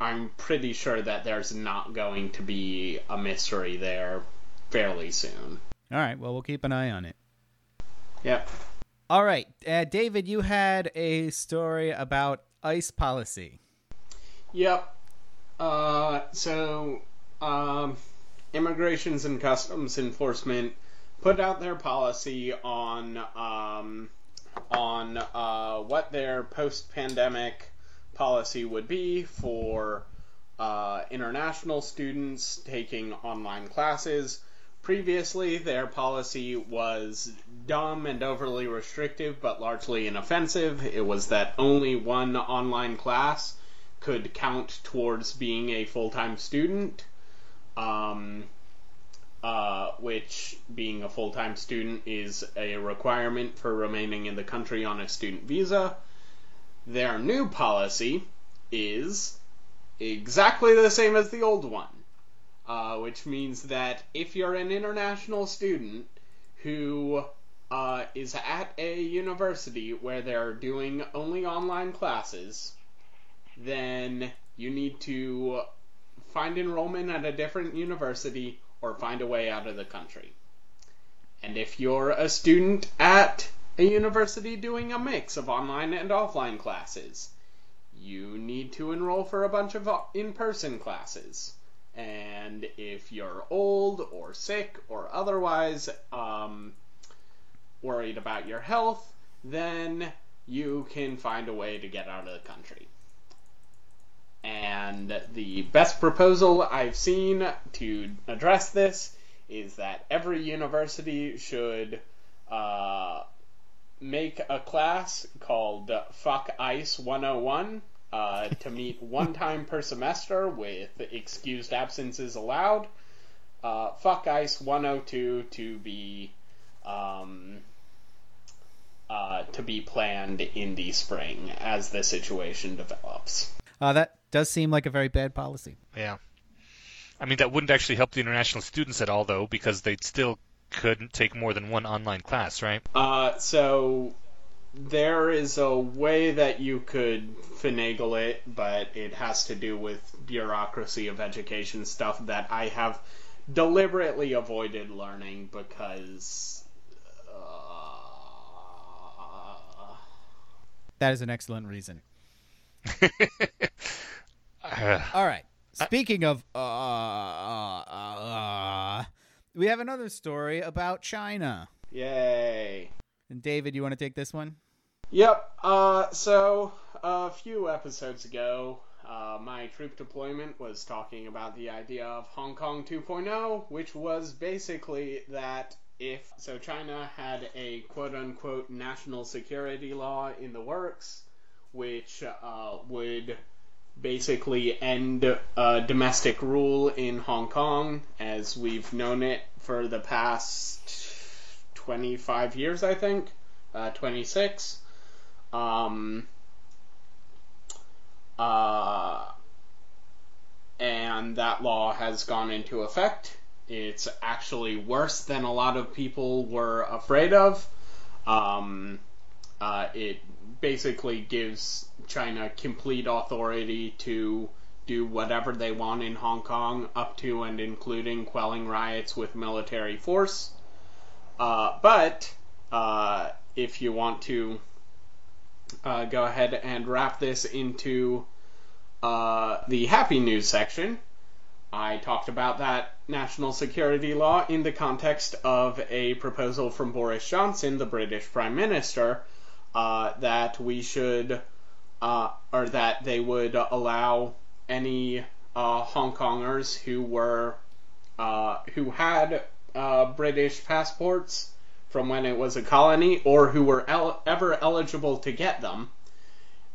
I'm pretty sure that there's not going to be a mystery there fairly soon. All right, well, we'll keep an eye on it. Yep. All right, uh, David, you had a story about ICE policy. Yep. Uh, so, um, Immigrations and Customs Enforcement put out their policy on um, on uh, what their post-pandemic policy would be for uh, international students taking online classes previously, their policy was dumb and overly restrictive, but largely inoffensive. It was that only one online class could count towards being a full time student, um, uh, which, being a full time student, is a requirement for remaining in the country on a student visa. Their new policy is exactly the same as the old one, uh, which means that if you're an international student who uh, is at a university where they're doing only online classes, then you need to find enrollment at a different university or find a way out of the country. And if you're a student at a university doing a mix of online and offline classes, you need to enroll for a bunch of in person classes. And if you're old or sick or otherwise um, worried about your health, then you can find a way to get out of the country. And the best proposal I've seen to address this is that every university should uh, make a class called Fuck Ice 101 uh, to meet one time per semester with excused absences allowed. Uh, Fuck Ice 102 to be um, uh, to be planned in the spring as the situation develops. Uh, that does seem like a very bad policy. Yeah. I mean, that wouldn't actually help the international students at all, though, because they'd still couldn't take more than one online class, right? Uh, so there is a way that you could finagle it, but it has to do with bureaucracy of education stuff that I have deliberately avoided learning because. Uh... That is an excellent reason. Uh, All right. Speaking of uh, uh, uh, we have another story about China. Yay. And David, you want to take this one? Yep. Uh, so a few episodes ago, uh, my troop deployment was talking about the idea of Hong Kong 2.0, which was basically that if so, China had a quote unquote national security law in the works, which uh, would basically end uh, domestic rule in Hong Kong as we've known it for the past 25 years, I think, uh, 26. Um, uh, and that law has gone into effect. It's actually worse than a lot of people were afraid of. Um, uh, it basically gives China complete authority to do whatever they want in Hong Kong, up to and including quelling riots with military force. Uh, but uh, if you want to uh, go ahead and wrap this into uh, the happy news section, I talked about that national security law in the context of a proposal from Boris Johnson, the British Prime Minister, uh, that we should, or that they would allow any Hong Kongers who were, who had uh, British passports from when it was a colony, or who were el- ever eligible to get them.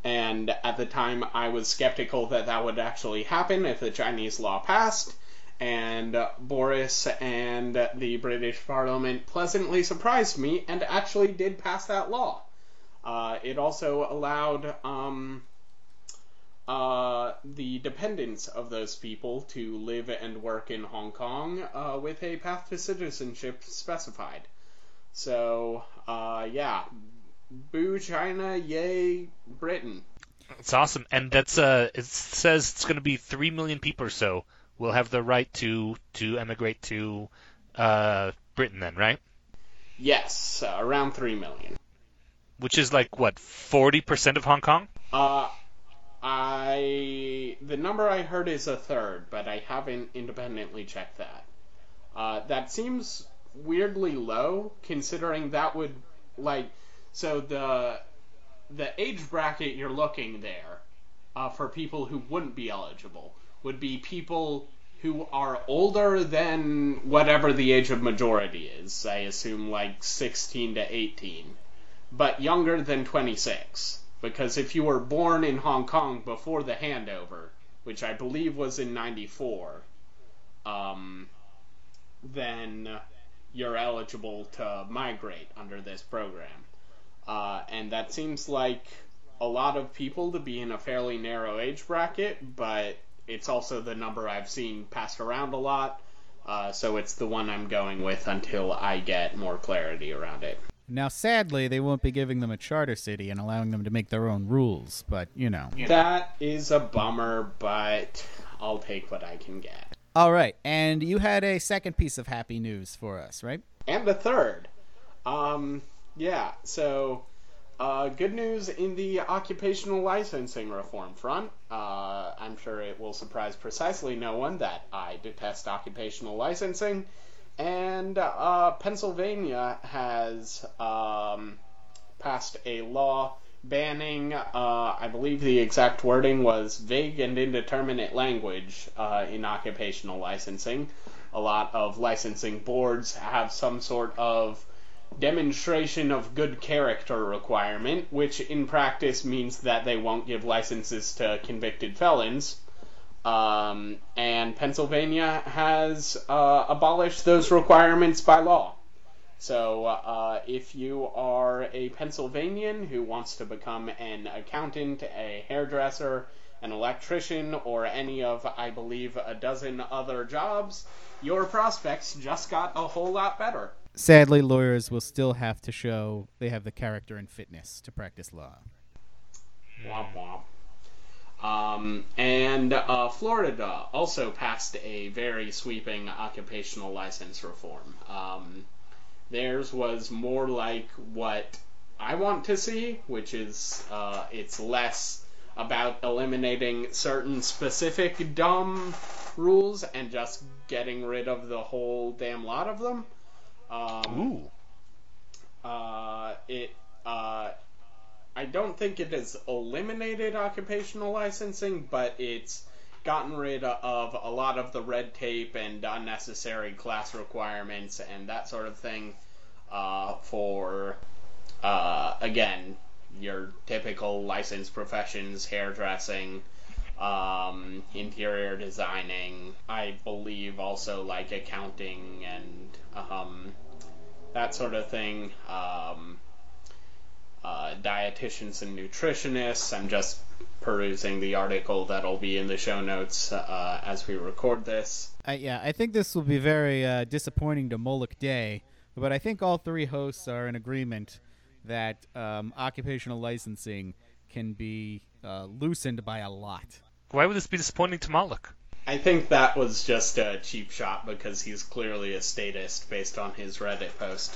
And at the time, I was skeptical that that would actually happen if the Chinese law passed. And Boris and the British Parliament pleasantly surprised me and actually did pass that law. Uh, it also allowed um, uh, the dependents of those people to live and work in Hong Kong uh, with a path to citizenship specified. So, uh, yeah, boo China, yay Britain. It's awesome, and that's uh, it says it's going to be three million people or so will have the right to to emigrate to uh, Britain. Then, right? Yes, around three million. Which is like what forty percent of Hong Kong? Uh, I the number I heard is a third, but I haven't independently checked that. Uh, that seems weirdly low, considering that would like so the the age bracket you're looking there uh, for people who wouldn't be eligible would be people who are older than whatever the age of majority is. I assume like 16 to 18, but younger than 26. Because if you were born in Hong Kong before the handover, which I believe was in 94, um, then you're eligible to migrate under this program. Uh, and that seems like a lot of people to be in a fairly narrow age bracket, but it's also the number I've seen passed around a lot. Uh, so it's the one I'm going with until I get more clarity around it. Now, sadly, they won't be giving them a charter city and allowing them to make their own rules, but you know. That is a bummer, but I'll take what I can get. All right, and you had a second piece of happy news for us, right? And the third. Um, yeah, so uh, good news in the occupational licensing reform front. Uh, I'm sure it will surprise precisely no one that I detest occupational licensing. And uh, Pennsylvania has um, passed a law banning, uh, I believe the exact wording was vague and indeterminate language uh, in occupational licensing. A lot of licensing boards have some sort of demonstration of good character requirement, which in practice means that they won't give licenses to convicted felons. Um, and Pennsylvania has uh, abolished those requirements by law. So, uh, if you are a Pennsylvanian who wants to become an accountant, a hairdresser, an electrician, or any of, I believe, a dozen other jobs, your prospects just got a whole lot better. Sadly, lawyers will still have to show they have the character and fitness to practice law. Womp womp. Um, and uh, Florida also passed a very sweeping occupational license reform. Um, theirs was more like what I want to see, which is uh, it's less about eliminating certain specific dumb rules and just getting rid of the whole damn lot of them. Um, Ooh. uh, it uh, I don't think it has eliminated occupational licensing, but it's gotten rid of a lot of the red tape and unnecessary class requirements and that sort of thing uh, for uh, again your typical licensed professions, hairdressing, um, interior designing. I believe also like accounting and um, that sort of thing. Um, uh, dietitians and nutritionists. I'm just perusing the article that'll be in the show notes uh, as we record this. Uh, yeah, I think this will be very uh, disappointing to MolochDe, but I think all three hosts are in agreement that um, occupational licensing can be uh, loosened by a lot. Why would this be disappointing to Moloch? I think that was just a cheap shot because he's clearly a statist based on his Reddit post.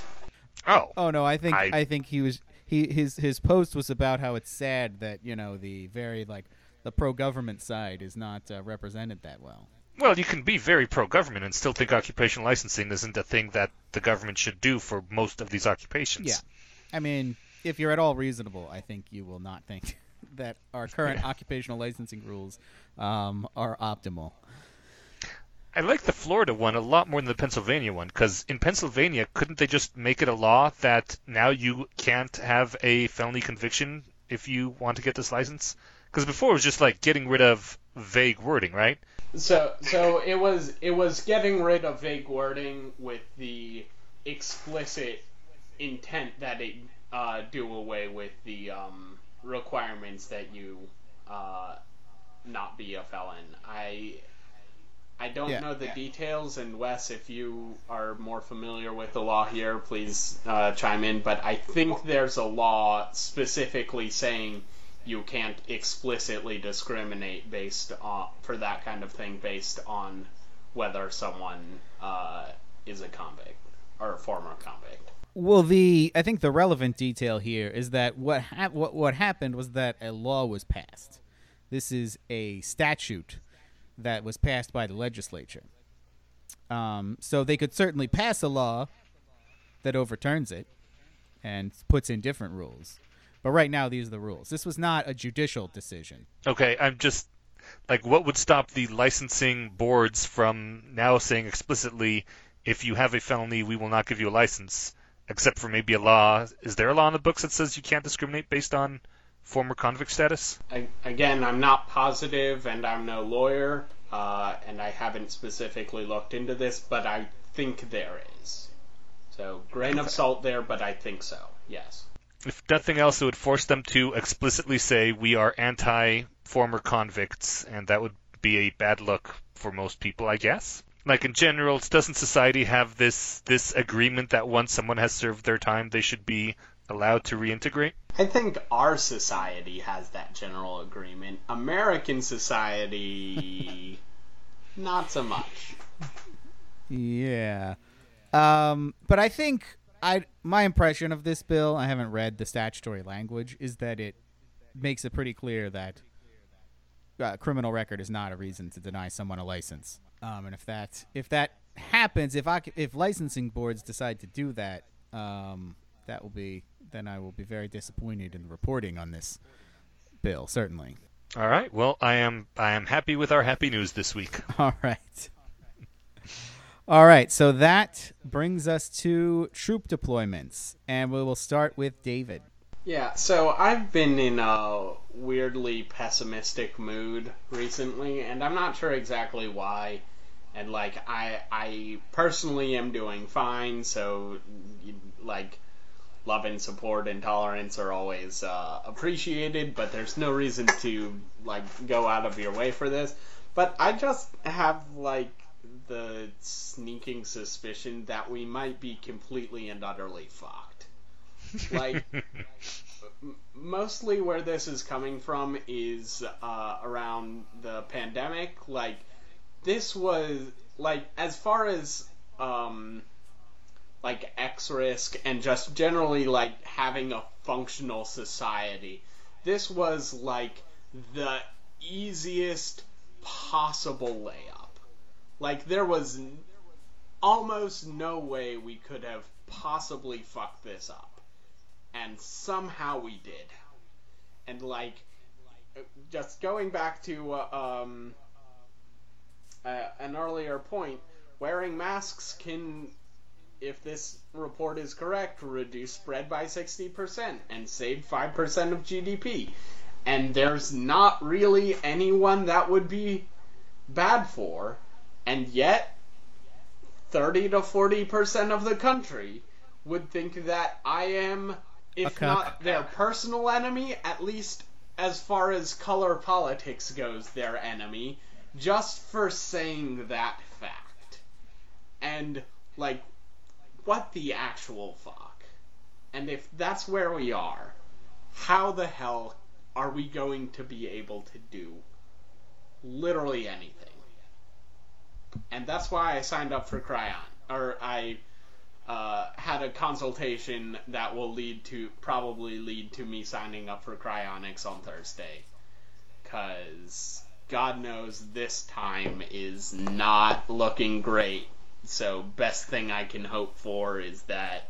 Oh. Oh no, I think I, I- think he was he his his post was about how it's sad that you know the very like the pro government side is not uh, represented that well. Well, you can be very pro-government and still think occupational licensing isn't a thing that the government should do for most of these occupations. Yeah. I mean, if you're at all reasonable, I think you will not think that our current occupational licensing rules um, are optimal. I like the Florida one a lot more than the Pennsylvania one because in Pennsylvania, couldn't they just make it a law that now you can't have a felony conviction if you want to get this license? Because before it was just like getting rid of vague wording, right? So so it was it was getting rid of vague wording with the explicit intent that it uh, do away with the um, requirements that you uh, not be a felon. I I don't Yeah. know the details, and Wes, if you are more familiar with the law here, please uh, chime in. But I think there's a law specifically saying you can't explicitly discriminate based on for that kind of thing based on whether someone uh, is a convict or a former convict. Well, the I think the relevant detail here is that what hap- what what happened was that a law was passed. This is a statute that was passed by the legislature. Um, so they could certainly pass a law that overturns it and puts in different rules. But right now, these are the rules. This was not a judicial decision. Okay, I'm just like what would stop the licensing boards from now saying explicitly, if you have a felony, we will not give you a license, except for maybe a law. Is there a law in the books that says you can't discriminate based on former convict status? I, again, I'm not positive, and I'm no lawyer, uh, and I haven't specifically looked into this, but I think there is. So, grain of salt there, but I think so. Yes. If nothing else, it would force them to explicitly say we are anti former convicts, and that would be a bad look for most people, I guess. Like in general, doesn't society have this this agreement that once someone has served their time, they should be allowed to reintegrate? I think our society has that general agreement. American society, not so much. Yeah. Um, but I think I my impression of this bill, I haven't read the statutory language, is that it makes it pretty clear that uh, criminal record is not a reason to deny someone a license. Um, and if that if that happens, if I if licensing boards decide to do that, um, that will be then I will be very disappointed in the reporting on this bill. Certainly. All right. Well, I am I am happy with our happy news this week. All right. All right, so that brings us to troop deployments, and we will start with David. Yeah, so I've been in a weirdly pessimistic mood recently, and I'm not sure exactly why. And like, I I personally am doing fine, so like, love and support and tolerance are always uh, appreciated, but there's no reason to like go out of your way for this. But I just have like the sneaking suspicion that we might be completely and utterly fucked. Like, mostly where this is coming from is uh, around the pandemic. Like, this was like as far as um, like X risk and just generally like having a functional society. This was like the easiest possible layup. Like there was almost no way we could have possibly fucked this up. And somehow we did. And like just going back to uh, um, uh, an earlier point, wearing masks can if this report is correct, reduce spread by 60% and save 5% of GDP. And there's not really anyone that would be bad for, and yet 30 to 40% of the country would think that I am, if Okay. not their personal enemy, at least as far as color politics goes, their enemy, just for saying that fact. And, like, what the actual fuck? And if that's where we are, how the hell are we going to be able to do literally anything? And that's why I signed up for Cryon, or I uh, had a consultation that will lead to probably lead to me signing up for Cryonics on Thursday, because God knows this time is not looking great so best thing I can hope for is that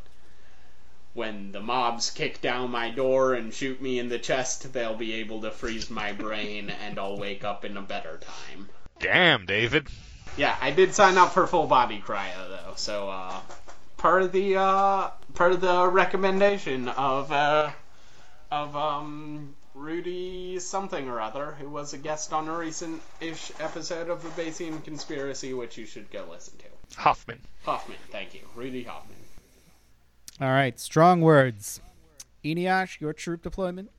when the mobs kick down my door and shoot me in the chest, they'll be able to freeze my brain and I'll wake up in a better time. Damn, David. Yeah, I did sign up for full body cryo though, so uh part of the uh part of the recommendation of uh of um Rudy something or other, who was a guest on a recent ish episode of the Bayesian Conspiracy, which you should go listen to. Hoffman. Hoffman, thank you. Rudy Hoffman. All right, strong words. Eneasz, your troop deployment?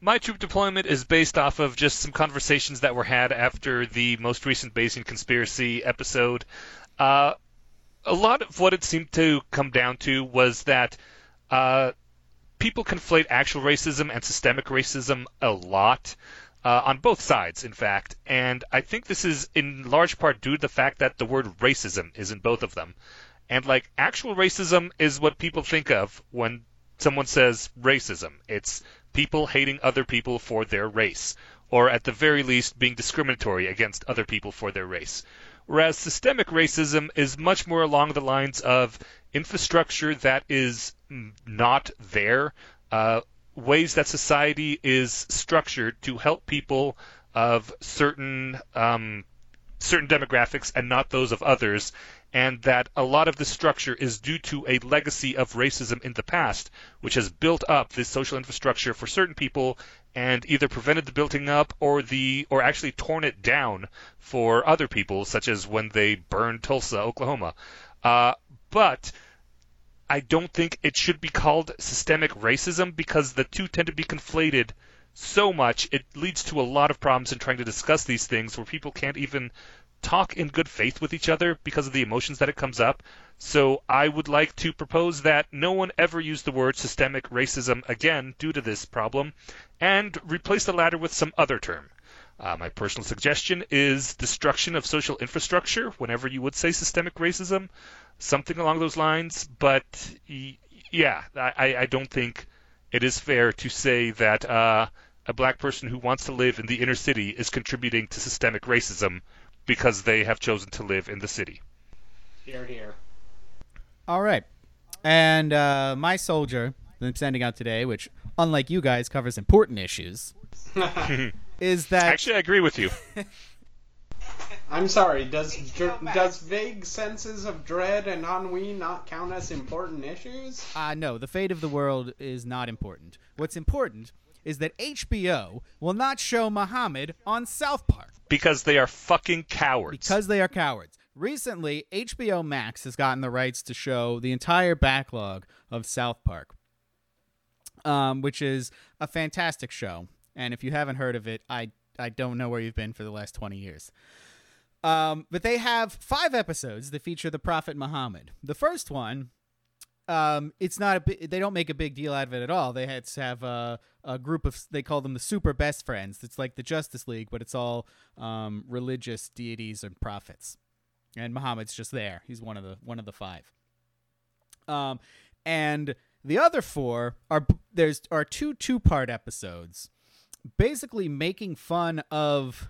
My troop deployment is based off of just some conversations that were had after the most recent Bayesian conspiracy episode. Uh, a lot of what it seemed to come down to was that uh, people conflate actual racism and systemic racism a lot. Uh, on both sides, in fact, and I think this is in large part due to the fact that the word racism is in both of them. And like actual racism is what people think of when someone says racism. It's people hating other people for their race, or at the very least being discriminatory against other people for their race. Whereas systemic racism is much more along the lines of infrastructure that is mm, not there, uh, ways that society is structured to help people of certain um, certain demographics and not those of others, and that a lot of this structure is due to a legacy of racism in the past, which has built up this social infrastructure for certain people and either prevented the building up or the or actually torn it down for other people, such as when they burned Tulsa, Oklahoma. Uh, but I don't think it should be called systemic racism because the two tend to be conflated so much. It leads to a lot of problems in trying to discuss these things where people can't even talk in good faith with each other because of the emotions that it comes up. So I would like to propose that no one ever use the word systemic racism again due to this problem and replace the latter with some other term. Uh, my personal suggestion is destruction of social infrastructure whenever you would say systemic racism, something along those lines. But yeah, I, I don't think it is fair to say that uh, a black person who wants to live in the inner city is contributing to systemic racism because they have chosen to live in the city. Here, here. All right. And uh, my soldier that I'm sending out today, which, unlike you guys, covers important issues, is that. Actually, I agree with you. I'm sorry. Does does vague senses of dread and ennui not count as important issues? Uh, no, the fate of the world is not important. What's important is that HBO will not show Muhammad on South Park because they are fucking cowards. Because they are cowards. Recently, HBO Max has gotten the rights to show the entire backlog of South Park, um, which is a fantastic show. And if you haven't heard of it, I I don't know where you've been for the last twenty years. Um, but they have five episodes that feature the Prophet Muhammad. The first one, um, it's not a bi- they don't make a big deal out of it at all. They had to have a, a group of they call them the super best friends. It's like the Justice League, but it's all um, religious deities and prophets. And Muhammad's just there. He's one of the one of the five. Um, and the other four are there's are two two part episodes, basically making fun of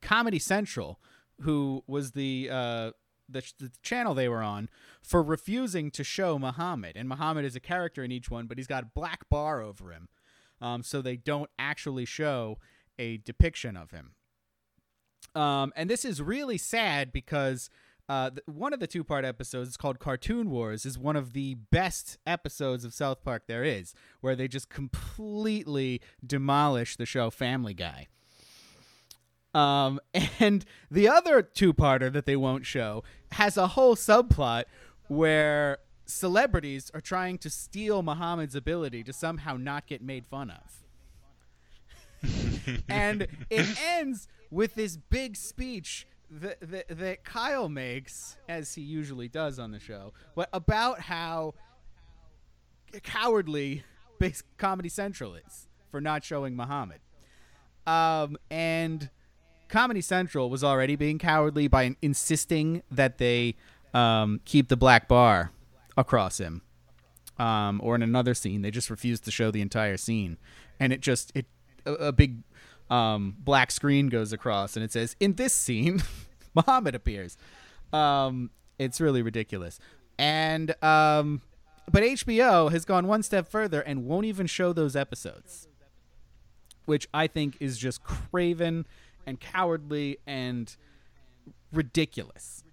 Comedy Central who was the uh, the, the, channel they were on for refusing to show Muhammad. And Muhammad is a character in each one, but he's got a black bar over him, um, so they don't actually show a depiction of him. Um, and this is really sad because. Uh, one of the two part episodes is called Cartoon Wars, is one of the best episodes of South Park there is, where they just completely demolish the show Family Guy. Um, and the other two parter that they won't show has a whole subplot where celebrities are trying to steal Muhammad's ability to somehow not get made fun of. and it ends with this big speech that, that, that, Kyle makes, as he usually does on the show, but about how cowardly Comedy Central is for not showing Muhammad. Um, and Comedy Central was already being cowardly by insisting that they um, keep the black bar across him. Um, or in another scene, they just refused to show the entire scene, and it just it a, a big um, black screen goes across, and it says, "In this scene, Muhammad appears." Um, it's really ridiculous, and um, but HBO has gone one step further and won't even show those episodes, which I think is just craven and cowardly and ridiculous.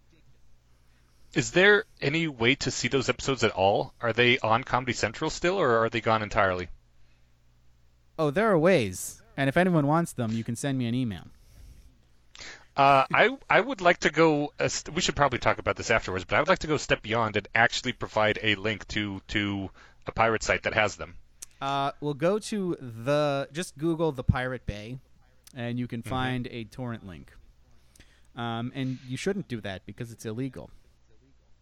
Is there any way to see those episodes at all? Are they on Comedy Central still, or are they gone entirely? Oh, there are ways, and if anyone wants them, you can send me an email. Uh, I I would like to go. Uh, we should probably talk about this afterwards, but I would like to go a step beyond and actually provide a link to to a pirate site that has them. Uh, we'll go to the just Google the Pirate Bay and you can mm-hmm. find mm-hmm. a torrent link. Um, and you shouldn't do that because it's illegal.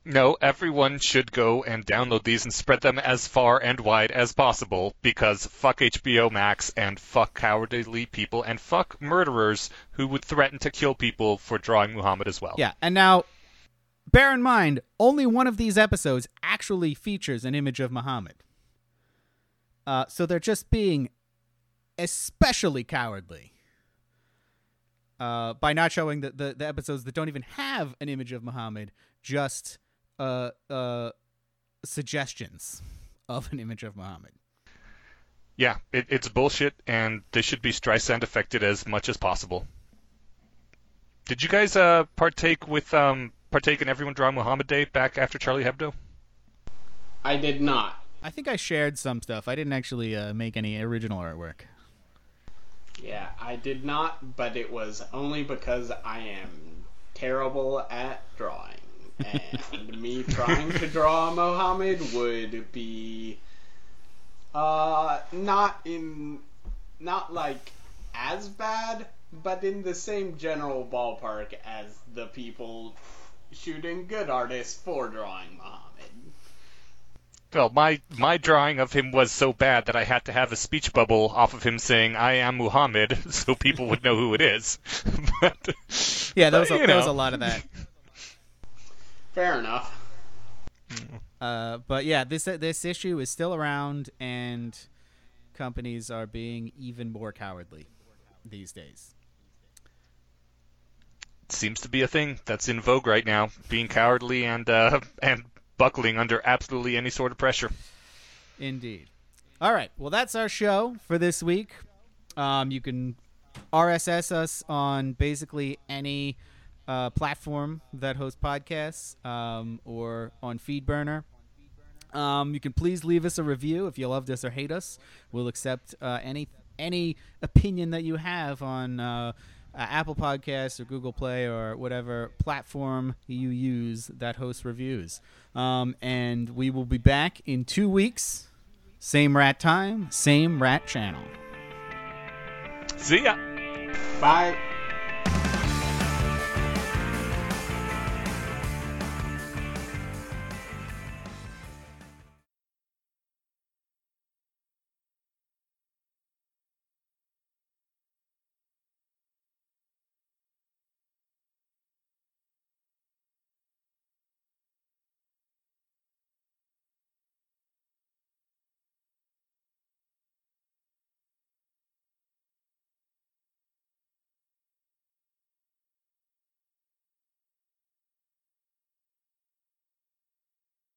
No, everyone should go and download these and spread them as far and wide as possible because fuck HBO Max and fuck cowardly people and fuck murderers who would threaten to kill people for drawing Muhammad as well. Yeah, and now bear in mind, only one of these episodes actually features an image of Muhammad. Uh, so they're just being especially cowardly uh, by not showing the, the, the, episodes that don't even have an image of Muhammad, just uh, uh, suggestions of an image of Muhammad. yeah, it, it's bullshit, and they should be Streisand affected as much as possible. Did you guys uh, partake with um, partake in Everyone Draw Muhammad Day back after Charlie Hebdo? I did not. I think I shared some stuff. I didn't actually uh, make any original artwork. Yeah, I did not, but it was only because I am terrible at drawing. And me trying to draw Mohammed would be uh not in not like as bad, but in the same general ballpark as the people shooting good artists for drawing Muhammad. Well, my my drawing of him was so bad that I had to have a speech bubble off of him saying "I am Muhammad" so people would know who it is. but, Yeah, there but, was, a, you there was a lot of that. Fair enough. Uh, but yeah, this this issue is still around, and companies are being even more cowardly these days. seems to be a thing that's in vogue right now, being cowardly and uh, and buckling under absolutely any sort of pressure. Indeed. All right. Well, that's our show for this week. Um, you can RSS us on basically any uh, platform that hosts podcasts um, or on Feedburner. Um, you can please leave us a review if you loved us or hate us. We'll accept uh, any any opinion that you have on uh, uh, Apple Podcasts or Google Play or whatever platform you use that hosts reviews. Um, and we will be back in two weeks. Same rat time, same rat channel. See ya. Bye.